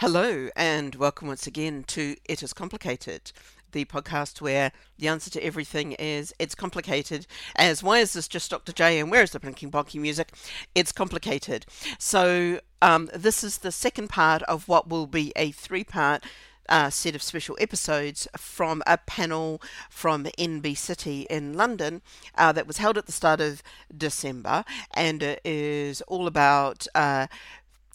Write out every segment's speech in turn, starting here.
Hello, and welcome once again to It Is Complicated, the podcast where the answer to everything is it's complicated. As why is this just Dr. J and where is the blinking bonky music? It's complicated. So, um, this is the second part of what will be a three part uh, set of special episodes from a panel from NB City in London uh, that was held at the start of December, and it is all about uh,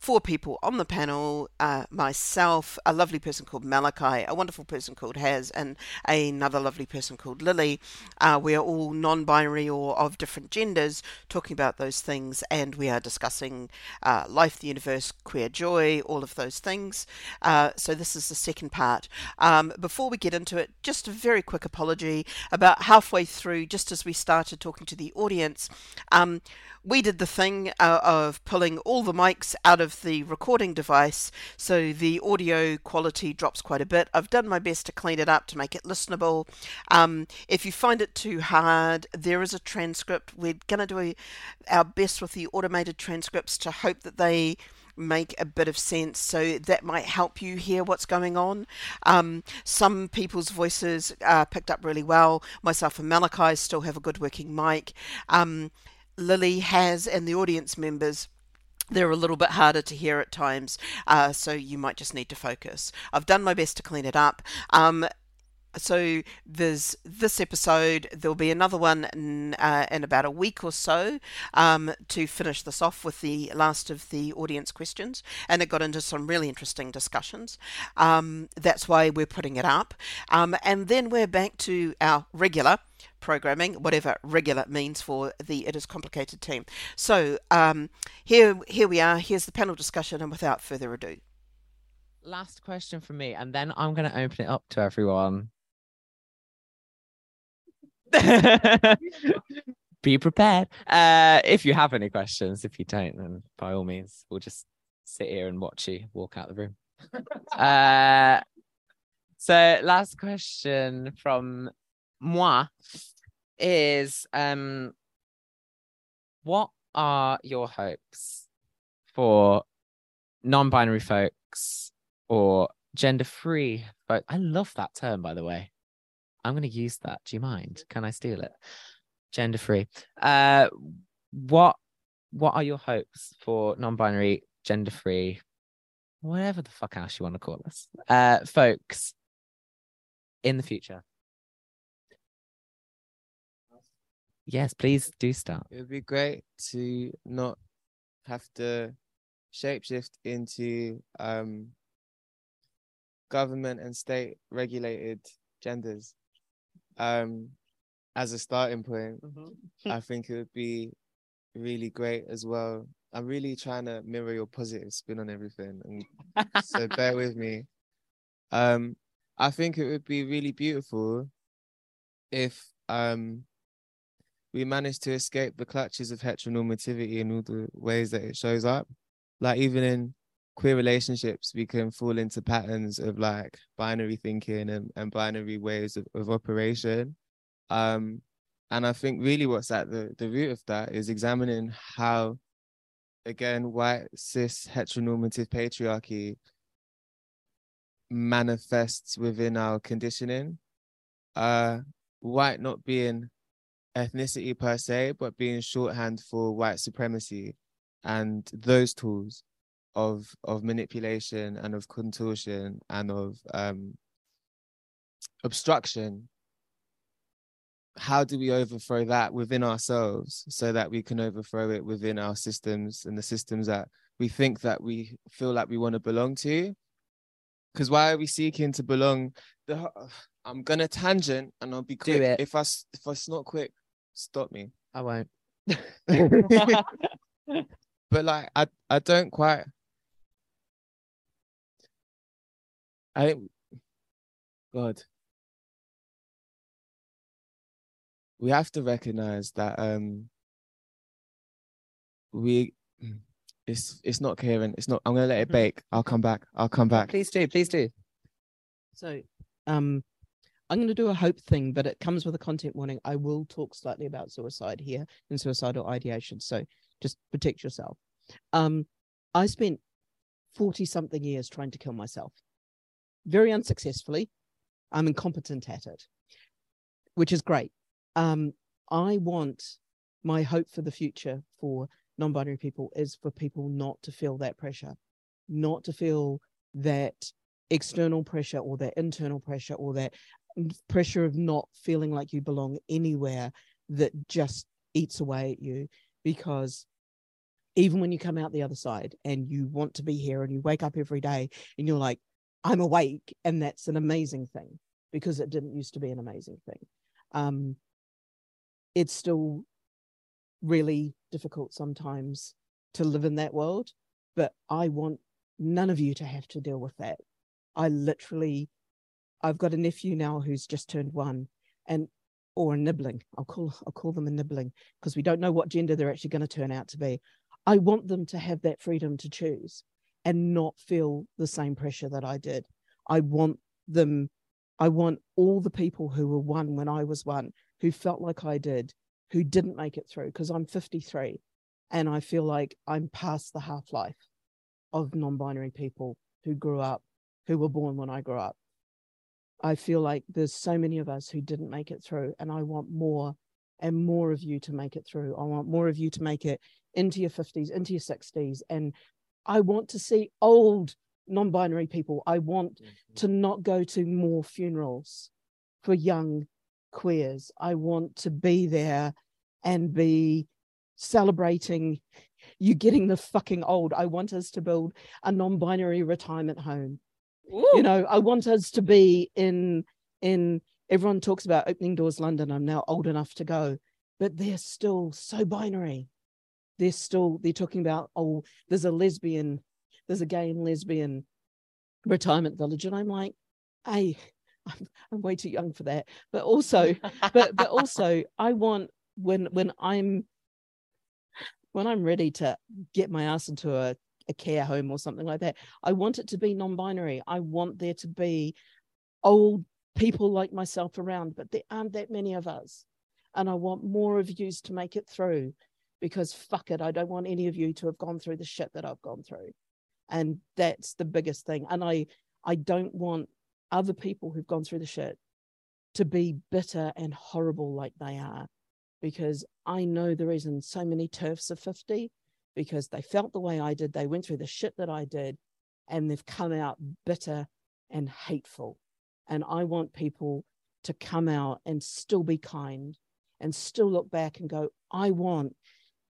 four people on the panel uh, myself, a lovely person called Malachi, a wonderful person called Haz, and another lovely person called Lily. Uh, we are all non binary or of different genders talking about those things, and we are discussing uh, life, the universe, queer joy, all of those things. Uh, so, this is the second part. Um, before we get into it, just a very quick apology. About halfway through, just as we started talking to the audience, um, we did the thing uh, of pulling all the mics out of the recording device so the audio quality drops quite a bit. I've done my best to clean it up to make it listenable. Um, if you find it too hard, there is a transcript. We're going to do a, our best with the automated transcripts to hope that they make a bit of sense so that might help you hear what's going on um, some people's voices are picked up really well myself and malachi still have a good working mic um, Lily has and the audience members they're a little bit harder to hear at times, uh, so you might just need to focus. I've done my best to clean it up. Um, so there's this episode. There'll be another one in, uh, in about a week or so um, to finish this off with the last of the audience questions, and it got into some really interesting discussions. Um, that's why we're putting it up, um, and then we're back to our regular programming, whatever regular means for the It Is Complicated team. So um, here, here we are. Here's the panel discussion, and without further ado. Last question from me, and then I'm going to open it up to everyone. Be prepared. Uh, if you have any questions, if you don't, then by all means, we'll just sit here and watch you walk out the room. uh, so, last question from moi is um what are your hopes for non-binary folks or gender-free folk? I love that term, by the way. I'm going to use that. Do you mind? Can I steal it? Gender-free. Uh, what what are your hopes for non-binary, gender-free, whatever the fuck else you want to call us, uh, folks in the future? Yes, please do start. It would be great to not have to shapeshift into um, government and state regulated genders. Um, as a starting point, Mm-hmm. I think it would be really great as well. I'm really trying to mirror your positive spin on everything, and so bear with me. Um, I think it would be really beautiful if um we managed to escape the clutches of heteronormativity in all the ways that it shows up. Like even in queer relationships, we can fall into patterns of like binary thinking and, and binary ways of, of operation. Um, and I think really what's at the, the root of that is examining how, again, white, cis, heteronormative patriarchy manifests within our conditioning. Uh, white not being ethnicity per se, but being shorthand for white supremacy and those tools of of manipulation and of contortion and of um, obstruction. How do we overthrow that within ourselves so that we can overthrow it within our systems and the systems that we think that we feel like we want to belong to? Because why are we seeking to belong? The I'm gonna tangent and I'll be Do quick. it. If I if I not quick, stop me. I won't. but like I I don't quite I think God we have to recognize that um we it's it's not coherent it's not I'm gonna let it bake I'll come back I'll come back Please do. Please do. So, um, I'm going to do a hope thing, but it comes with a content warning. I will talk slightly about suicide here and suicidal ideation. So just protect yourself. Um, I spent 40 something years trying to kill myself. Very unsuccessfully. I'm incompetent at it, which is great. Um, I want my hope for the future for non binary people is for people not to feel that pressure, not to feel that external pressure or that internal pressure or that pressure of not feeling like you belong anywhere that just eats away at you because even when you come out the other side and you want to be here and you wake up every day and you're like i'm awake and that's an amazing thing because it didn't used to be an amazing thing. Um it's still really difficult sometimes to live in that world but i want none of you to have to deal with that. I literally i've got a nephew now who's just turned one and or a nibbling. I'll call i'll call them a nibbling because we don't know what gender they're actually going to turn out to be. I want them to have that freedom to choose and not feel the same pressure that I did. I want them, I want all the people who were one when I was one, who felt like I did, who didn't make it through, because I'm 53 and I feel like I'm past the half life of non binary people who grew up, who were born when I grew up. I feel like there's so many of us who didn't make it through, and I want more and more of you to make it through. I want more of you to make it into your 50s, into your 60s. And I want to see old non binary people. I want mm-hmm. to not go to more funerals for young queers. I want to be there and be celebrating you getting the fucking old. I want us to build a non binary retirement home. Ooh. You know, I want us to be in in everyone talks about opening doors London. I'm now old enough to go, but they're still so binary they're still they're talking about oh there's a lesbian there's a gay and lesbian retirement village. And i'm like hey I'm, I'm way too young for that. But also but but also i want when when i'm when i'm ready to get my ass into a, a care home or something like that i want it to be non-binary. I want there to be old people like myself around but there aren't that many of us. And i want more of yous to make it through because fuck it, I don't want any of you to have gone through the shit that I've gone through. And that's the biggest thing. And I I don't want other people who've gone through the shit to be bitter and horrible like they are. Because I know the reason so many TERFs are 50, because they felt the way I did, they went through the shit that I did, and they've come out bitter and hateful. And I want people to come out and still be kind and still look back and go, I want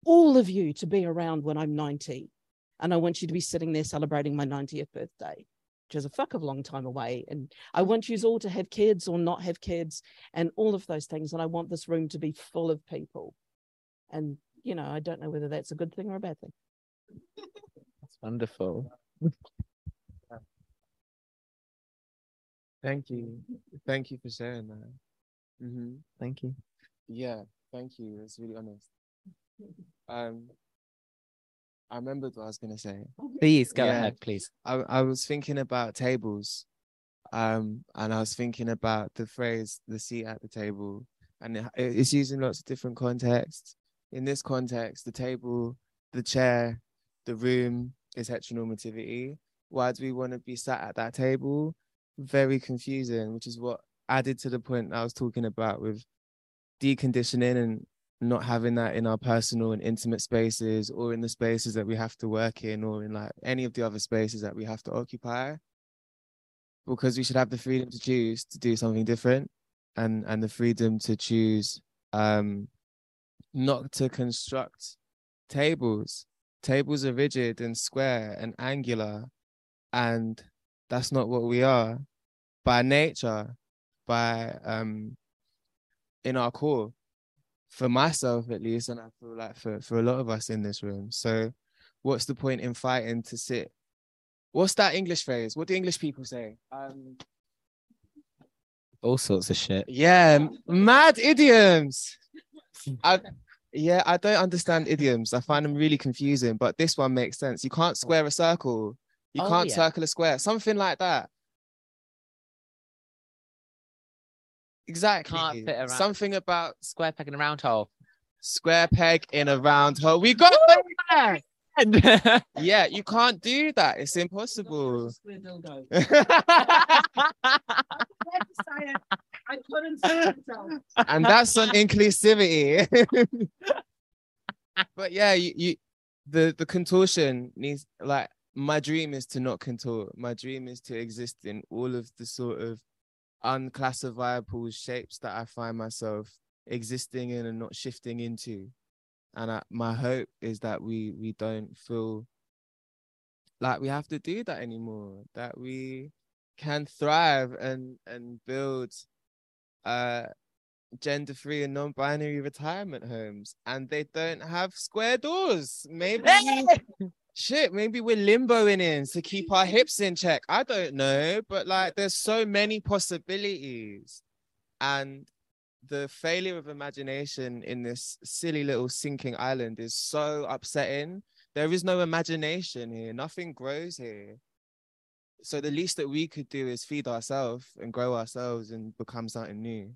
all of you to be around when I'm 90. And I want you to be sitting there celebrating my 90th birthday, which is a fuck of a long time away. And I want you all to have kids or not have kids and all of those things. And I want this room to be full of people. And, you know, I don't know whether that's a good thing or a bad thing. That's wonderful. Thank you. Thank you for sharing that. Mm-hmm. Thank you. Yeah, thank you. It's really honest. Um, I remembered what I was gonna say. Please go yeah. ahead, please. I I was thinking about tables, um, and I was thinking about the phrase "the seat at the table," and it, it's used in lots of different contexts. In this context, the table, the chair, the room is heteronormativity. Why do we want to be sat at that table? Very confusing, which is what added to the point I was talking about with deconditioning and not having that in our personal and intimate spaces or in the spaces that we have to work in or in like any of the other spaces that we have to occupy. Because we should have the freedom to choose to do something different and and the freedom to choose um not to construct tables. Tables are rigid and square and angular and that's not what we are. By nature by um in our core for myself at least, and I feel like for, for a lot of us in this room. So what's the point in fighting to sit? What's that English phrase? What do English people say? Um all sorts of shit. Yeah, mad idioms. I yeah, I don't understand idioms. I find them really confusing, but this one makes sense. You can't square a circle. You oh, can't yeah. circle a square. Something like that. Exactly. Can't fit around. Something about square peg in a round hole. Square peg in a round hole. We got there. Yeah, you can't do that. It's impossible. I couldn't say myself. and that's on inclusivity. but yeah, you, you the the contortion needs like my dream is to not contort. My dream is to exist in all of the sort of unclassifiable shapes that I find myself existing in and not shifting into. And I, my hope is that we we don't feel like we have to do that anymore. That we can thrive and and build uh gender free and non-binary retirement homes and they don't have square doors maybe shit maybe we're limboing in to keep our hips in check. I don't know but like there's so many possibilities. And the failure of imagination in this silly little sinking island is so upsetting. There is no imagination here. Nothing grows here. So the least that we could do is feed ourselves and grow ourselves and become something new.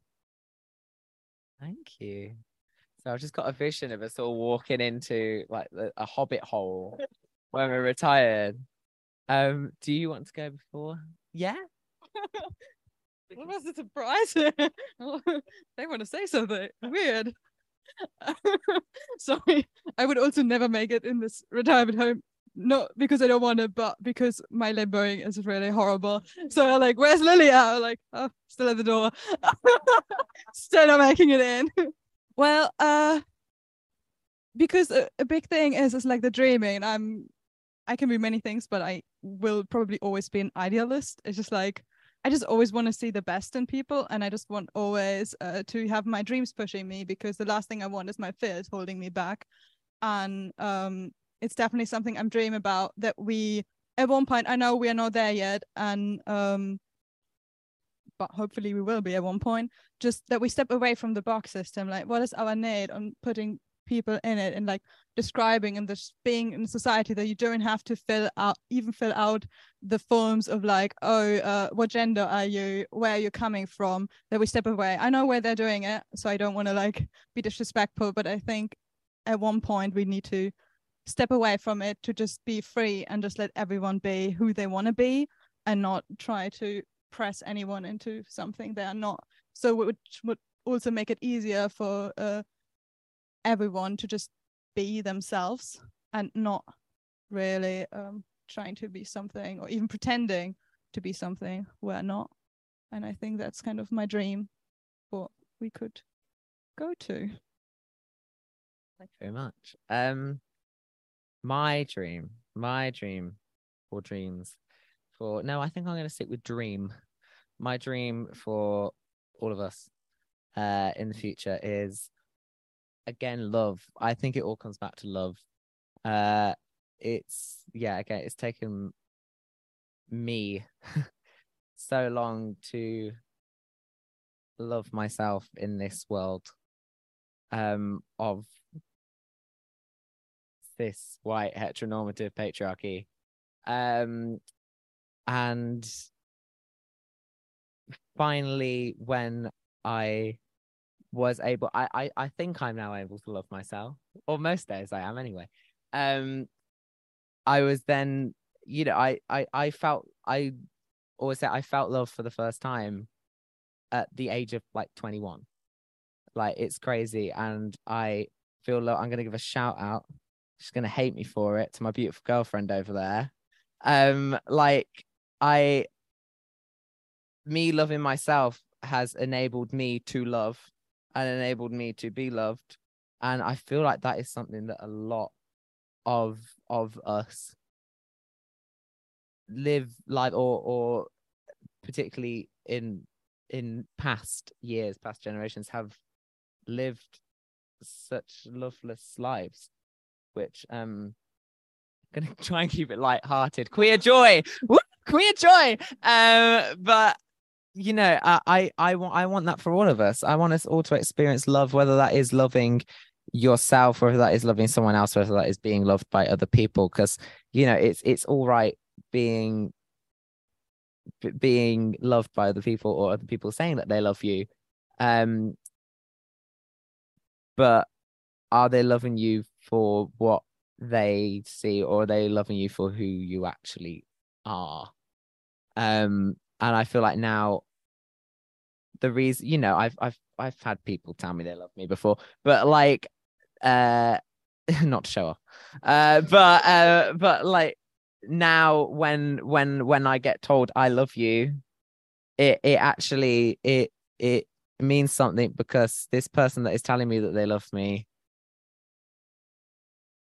Thank you. So I've just got a vision of us all walking into like a hobbit hole when we're retired. Um, do you want to go before? Yeah. What was the surprise? they want to say something weird. Sorry, I would also never make it in this retirement home. Not because I don't want to, but because my limboing is really horrible. So I'm like, where's Lilia? I'm like, oh, still at the door. still not making it in. well, uh, because a, a big thing is is like the dreaming. I'm, I can be many things, but I will probably always be an idealist. It's just like I just always want to see the best in people, and I just want always uh, to have my dreams pushing me because the last thing I want is my fears holding me back. And um, it's definitely something I'm dreaming about that we at one point I know we are not there yet, and um, but hopefully we will be at one point. Just that we step away from the box system. Like, what is our need on putting people in it and like describing and just being in society that you don't have to fill out even fill out the forms of like oh uh, what gender are you where are you coming from that we step away. I know where they're doing it so i don't want to like be disrespectful but i think at one point we need to step away from it to just be free and just let everyone be who they want to be and not try to press anyone into something they are not. So which would also make it easier for uh, everyone to just be themselves and not really um, trying to be something or even pretending to be something we're not. And I think that's kind of my dream, what we could go to. Thank you very much. Um, my dream, my dream, or dreams, for no, I think I'm going to stick with dream. My dream for all of us, uh, in the future is again love. I think it all comes back to love. Uh it's yeah again it's taken me so long to love myself in this world um of this white heteronormative patriarchy. Um and finally when i was able I, I I think I'm now able to love myself. Or most days I am anyway. Um I was then, you know, I I I felt I always say I felt love for the first time at the age of like 21. Like it's crazy. And I feel like I'm gonna give a shout out. She's gonna hate me for it to my beautiful girlfriend over there. Um, like I me loving myself has enabled me to love and enabled me to be loved. And i feel like that is something that a lot of of us live like or or particularly in in past years past generations have lived such loveless lives which um I'm gonna try and keep it light-hearted. Queer joy. Woo! queer joy. Um but you know, I, I, want, I want that for all of us. I want us all to experience love, whether that is loving yourself, whether that is loving someone else, whether that is being loved by other people. Because you know, it's it's all right being being loved by other people or other people saying that they love you. Um, but are they loving you for what they see or are they loving you for who you actually are. Um, and I feel like now the reason, you know, I've I've I've had people tell me they love me before, but like uh not to show off. Uh but uh but like now when when when I get told I love you, it it actually it it means something because this person that is telling me that they love me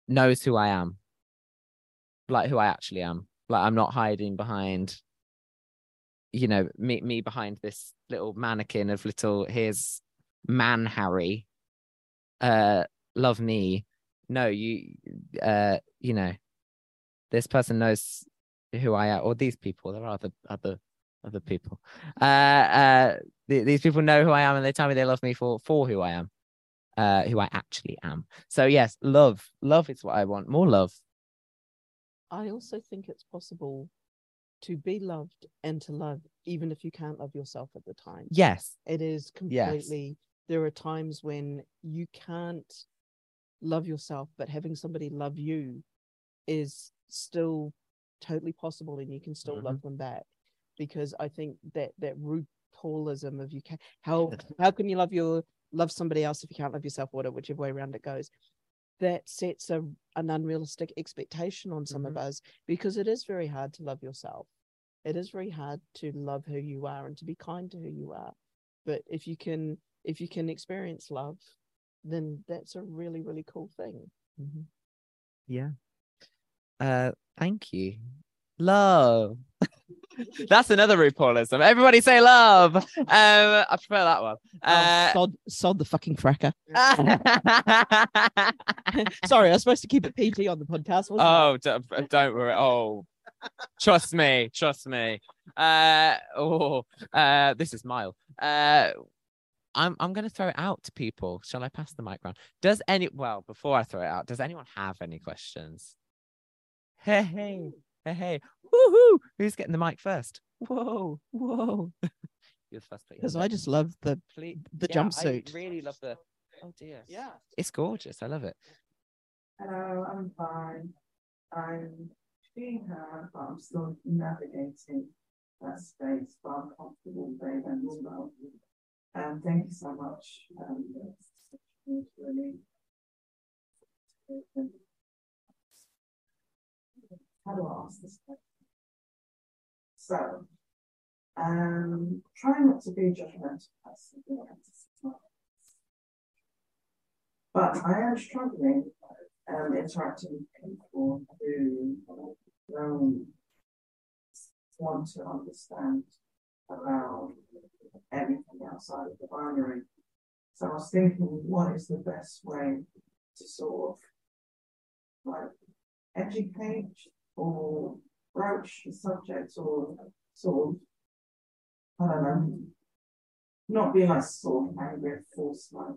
knows who I am. Like who I actually am. Like I'm not hiding behind you know, me me behind this little mannequin of little here's man Harry. Uh love me. No, you uh you know, this person knows who I am, or these people. There are other other other people. Uh, uh, th- these people know who I am, and they tell me they love me for for who I am, uh, who I actually am. So yes, love, love is what I want. More love. I also think it's possible to be loved and to love, even if you can't love yourself at the time. Yes, It is Yes. completely, there are times when you can't love yourself, but having somebody love you is still totally possible and you can still love mm-hmm. them back. Because I think that that RuPaulism of you can how how can you love your love somebody else if you can't love yourself, whatever whichever way around it goes. That sets a an unrealistic expectation on some of us because it is very hard to love yourself. It is very hard to love who you are and to be kind to who you are but if you can if you can experience love then that's a really really cool thing yeah. Uh, thank you. Love. That's another RuPaulism. Everybody say love. Um, I prefer that one. Oh, Uh, sod, sod the fucking fracker sorry i was supposed to keep it pt on the podcast wasn't I? oh, don't, don't worry. Oh, trust me, trust me. Uh, oh, uh, this is mild. Uh, I'm I'm gonna throw it out to people. Shall I pass the mic round? Does any well before I throw it out, does anyone have any questions? Hey hey hey hey woohoo! Who's getting the mic first? Whoa whoa! You're the first. because i just love the Please- the yeah, jumpsuit. I really love the. Oh dear. yeah It's gorgeous. I love it. Hello, I'm fine. I'm being her, but I'm still navigating that space, but I'm comfortable there and as well. Um, thank you so much. Um, it's really. How do I ask this question? So, um, try not to be judgmental. But I am struggling um, interacting with people who want to understand about anything outside of the binary. So I was thinking, what is the best way to sort of like educate or broach the subject or sort of, I don't know, not be like sort of angry and force like.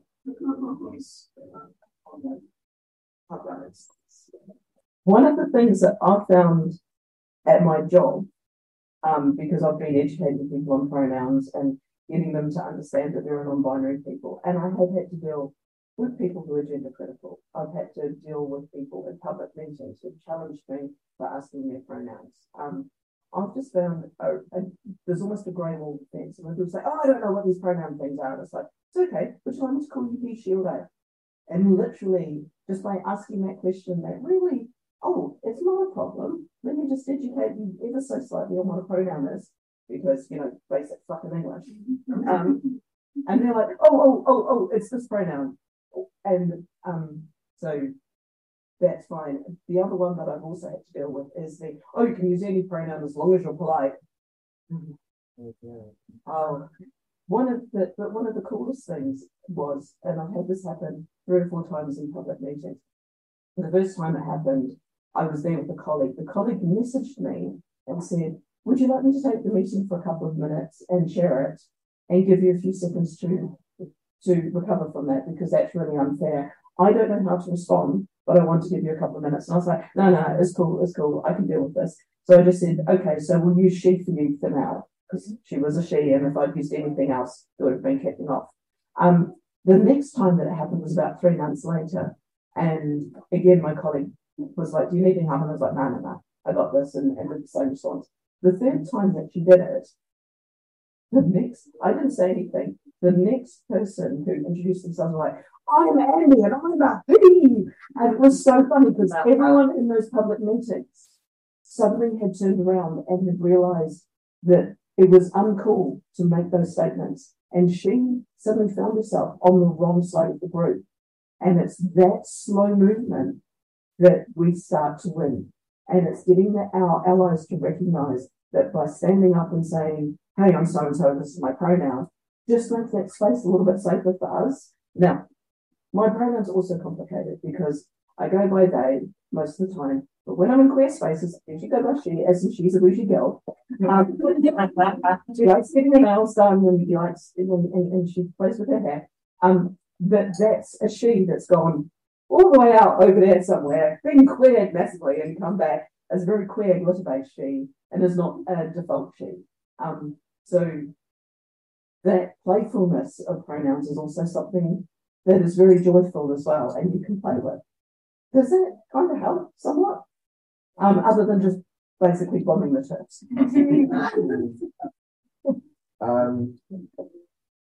One of the things that I found at my job, um, because I've been educating people on pronouns and getting them to understand that there are non-binary people, and I have had to deal with people who are gender critical. I've had to deal with people in public meetings who've challenged me for asking their pronouns. Um, I've just found a, a, there's almost a grey wall defense. And when people say, "Oh, I don't know what these pronoun things are," and it's like, "It's okay. Would you like me to call you he, she, or they?" And literally, just by asking that question, that really, oh, it's not a problem. Let me just educate you ever so slightly on what a pronoun is, because you know, basic fucking English. Um, and they're like, oh, oh, oh, oh, it's this pronoun, and um, so that's fine. The other one that I've also had to deal with is the, oh, you can use any pronoun as long as you're polite. Oh, one of the but one of the coolest things was, and I've had this happen three or four times in public meetings. The first time it happened, I was there with a colleague. The colleague messaged me and said, "Would you like me to take the meeting for a couple of minutes and share it, and give you a few seconds to to recover from that because that's really unfair." I don't know how to respond, but I want to give you a couple of minutes. And I was like, "No, no, it's cool, it's cool. I can deal with this." So I just said, "Okay, so we'll use she for you for now." because she was a she, and if I'd used anything else, it would have been kicking off. Um, the next time that it happened was about three months later, and again, my colleague was like, Do you need any help? And I was like, No, no, no, I got this, and, and did the same response. The third time that she did it, the next, I didn't say anything. The next person who introduced themselves was like, I'm Andy and I'm a he. And it was so funny because everyone in those public meetings suddenly had turned around and had realized that it was uncool to make those statements. And she suddenly found herself on the wrong side of the group. And it's that slow movement that we start to win. And it's getting the, our allies to recognize that by standing up and saying, hey, I'm so and so, this is my pronoun, just make that space a little bit safer for us. Now, my are also complicated because I go by they most of the time, but when I'm in queer spaces, I usually go by she, as in she's a bougie girl. Um, she likes getting her nails done and she likes and, and, and she plays with her hair. Um, but that's a she that's gone all the way out over there somewhere, been queered massively and come back as a very queer glitter based she and is not a default she. Um, so that playfulness of pronouns is also something that is very joyful as well, and you can play with. Does it kind of help somewhat? Um, other than just basically bombing the Turks. um,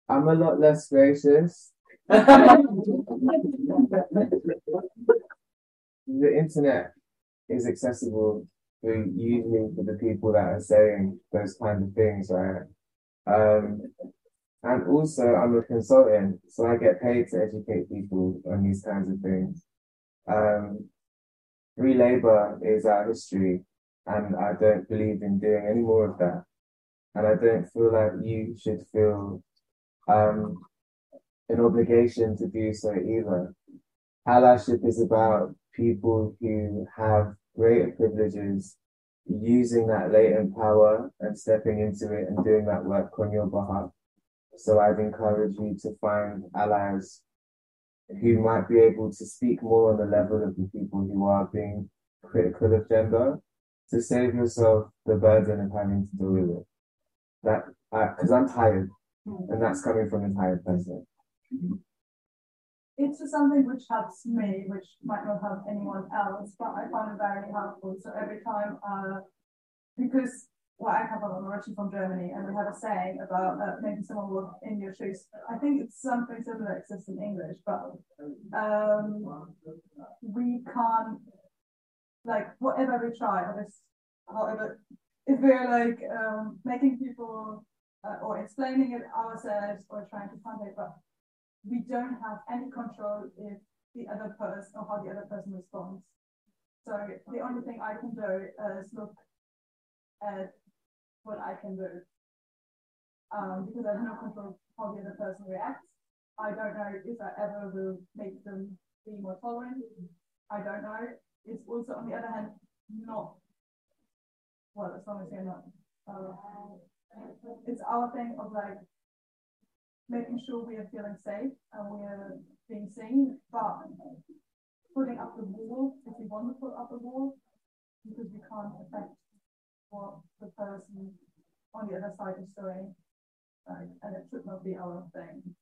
I'm a lot less gracious. the internet is accessible for usually for the people that are saying those kinds of things, right? Um, and also, I'm a consultant, so I get paid to educate people on these kinds of things. Um, free labor is our history, and I don't believe in doing any more of that. And I don't feel like you should feel um, an obligation to do so either. Allyship is about people who have greater privileges using that latent power and stepping into it and doing that work on your behalf. So I'd encourage you to find allies who might be able to speak more on the level of the people who are being critical of gender to save yourself the burden of having to deal with it. That because I'm tired, and that's coming from a tired person. It's something which helps me, which might not help anyone else, but I find it very helpful. So every time, uh, because well, I have a originally from Germany, and we have a saying about uh, making someone walk in your shoes. I think it's something similar exists in English, but um, we can't like whatever we try, or however, if we're like um, making people uh, or explaining it ourselves or trying to contact, but we don't have any control if the other person or how the other person responds. So the only thing I can do is look at what I can do. Um, because I have no control how the other person reacts. I don't know if I ever will make them be more tolerant. I don't know. It's also, on the other hand, not, well, as long as you're not, uh, it's our thing of like making sure we are feeling safe and we are being seen, but putting up the wall if we want to put up a wall, because we can't affect what the person on the other side is doing, right? And it should not be our thing.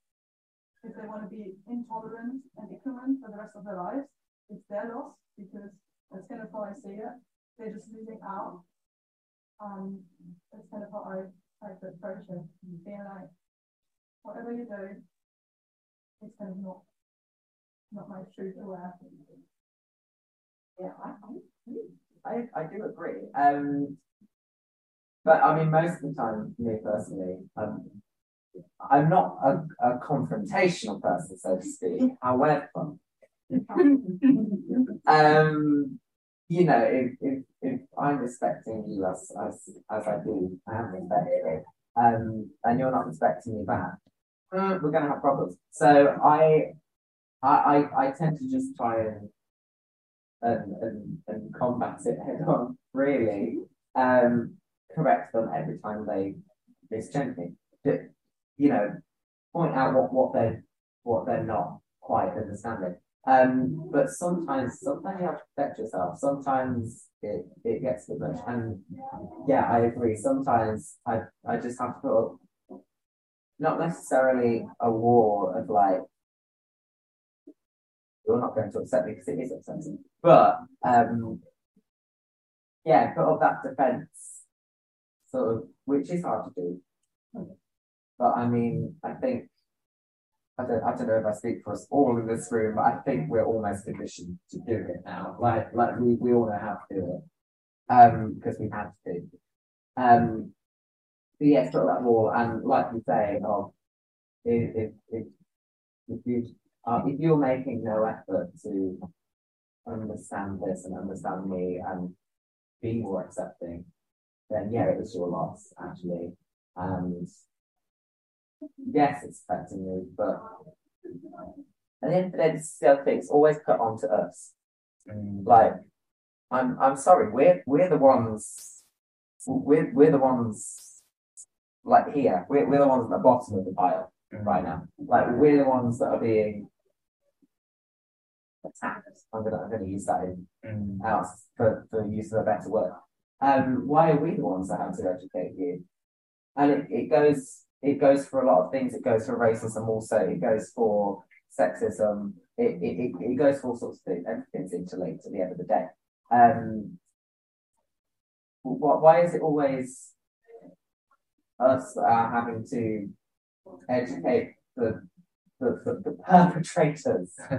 If they want to be intolerant and ignorant for the rest of their lives, it's their loss because that's kind of how I see it. They're just losing out. Um, that's kind of how I to approach it. Being like, whatever you do, it's kind of not not my truth wear. Yeah, I, I, I do agree. Um, but I mean, most of the time, me personally, um, I'm not a, a confrontational person, so to speak. However, um, you know, if, if, if I'm respecting you as, as, as I do, I am respecting um, and you're not respecting me back, mm, we're going to have problems. So I, I, I, I tend to just try and, and, and, and combat it head on, really. Um, correct them every time they misgender me. You know, point out what, what they're what they're not quite understanding. Um, but sometimes sometimes you have to protect yourself. Sometimes it, it gets too much. And yeah, I agree. Sometimes I I just have to put up not necessarily a wall of like you're not going to upset me because it is upsetting. but um, yeah, put up that defence sort of, which is hard to do. But I mean, I think I don't, I don't know if I speak for us all in this room, but I think we're almost conditioned to do it now. Like, like we, we all know how to do it, um, because we have to. Um, but yeah, sort of that wall, and like you say, oh, if if if, if you uh, if you're making no effort to understand this and understand me and be more accepting, then yeah, it was your loss actually, and yes, it's affecting you, but at the end of the day, this is the other thing, it's always put onto us. Mm. Like, I'm I'm sorry, we're we're the ones we're we're the ones like here, we're we're the ones at the bottom of the pile mm. right now. Like we're the ones that are being attacked. I'm gonna I'm gonna use that in mm. out for, for use of a better word. Um, why are we the ones that have to educate you? And it, it goes it goes for a lot of things. It goes for racism also. It goes for sexism. It it, it, goes for all sorts of things. Everything's interlinked at the end of the day. Um, wh- why is it always us that are having to educate the the, the, the perpetrators?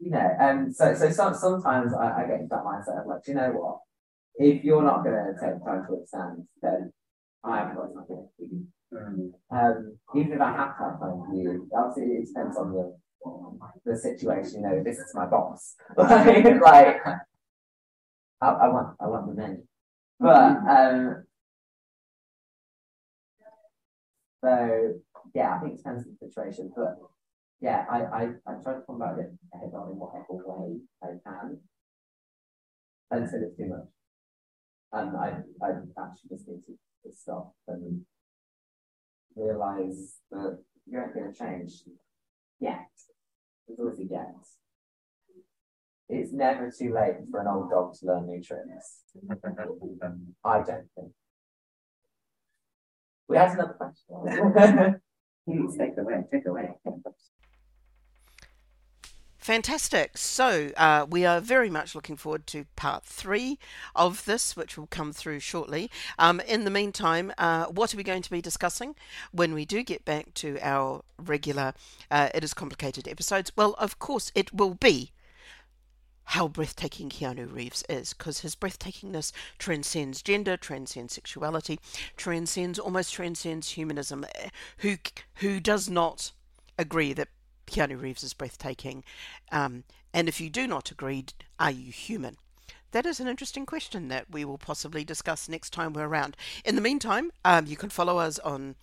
you know, and so so some, sometimes I, I get into that mindset of like, do you know what? If you're not going to take time to understand, then I haven't got nothing to do. Um, even if I have to time for you, obviously it depends on the the situation. You know, this is my boss. like, like I, I want I want the men, but um, so yeah, I think it depends on the situation, but yeah, I I, I try to combat it head on in whatever way I can until it's too much, and I I actually just need to, to stop and realize that you aren't going to change yet. There's always a yet. It's never too late for an old dog to learn new tricks. I don't think. We have another question. Take away, take away. Fantastic. So, uh, we are very much looking forward to part three of this, which will come through shortly. Um, in the meantime, uh, what are we going to be discussing when we do get back to our regular uh, It Is Complicated episodes? Well, of course, it will be how breathtaking Keanu Reeves is, because his breathtakingness transcends gender, transcends sexuality, transcends almost transcends humanism. Who who does not agree that Keanu Reeves is breathtaking? Um, and if you do not agree, are you human? That is an interesting question that we will possibly discuss next time we're around. In the meantime, um, you can follow us on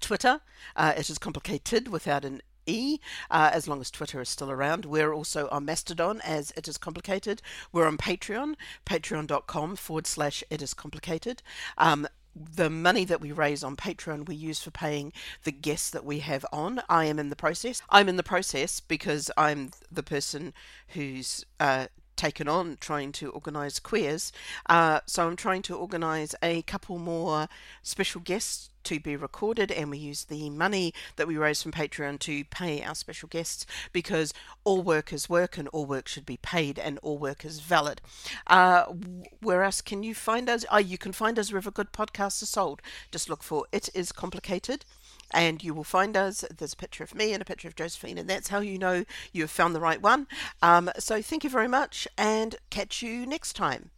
Twitter. Uh, it is complicated without an E, uh, as long as Twitter is still around. We're also on Mastodon as It Is Complicated. We're on Patreon, patreon.com forward slash It Is Complicated. Um, the money that we raise on Patreon we use for paying the guests that we have on. I am in the process. I'm in the process because I'm the person who's uh, taken on trying to organise queers. Uh, so I'm trying to organise a couple more special guests to be recorded and we use the money that we raise from Patreon to pay our special guests because all work is work and all work should be paid and all work is valid. Uh, where else can you find us? Oh, you can find us wherever good podcasts are sold. Just look for It Is Complicated and you will find us. There's a picture of me and a picture of Josephine, and that's how you know you have found the right one. Um, so thank you very much, and catch you next time.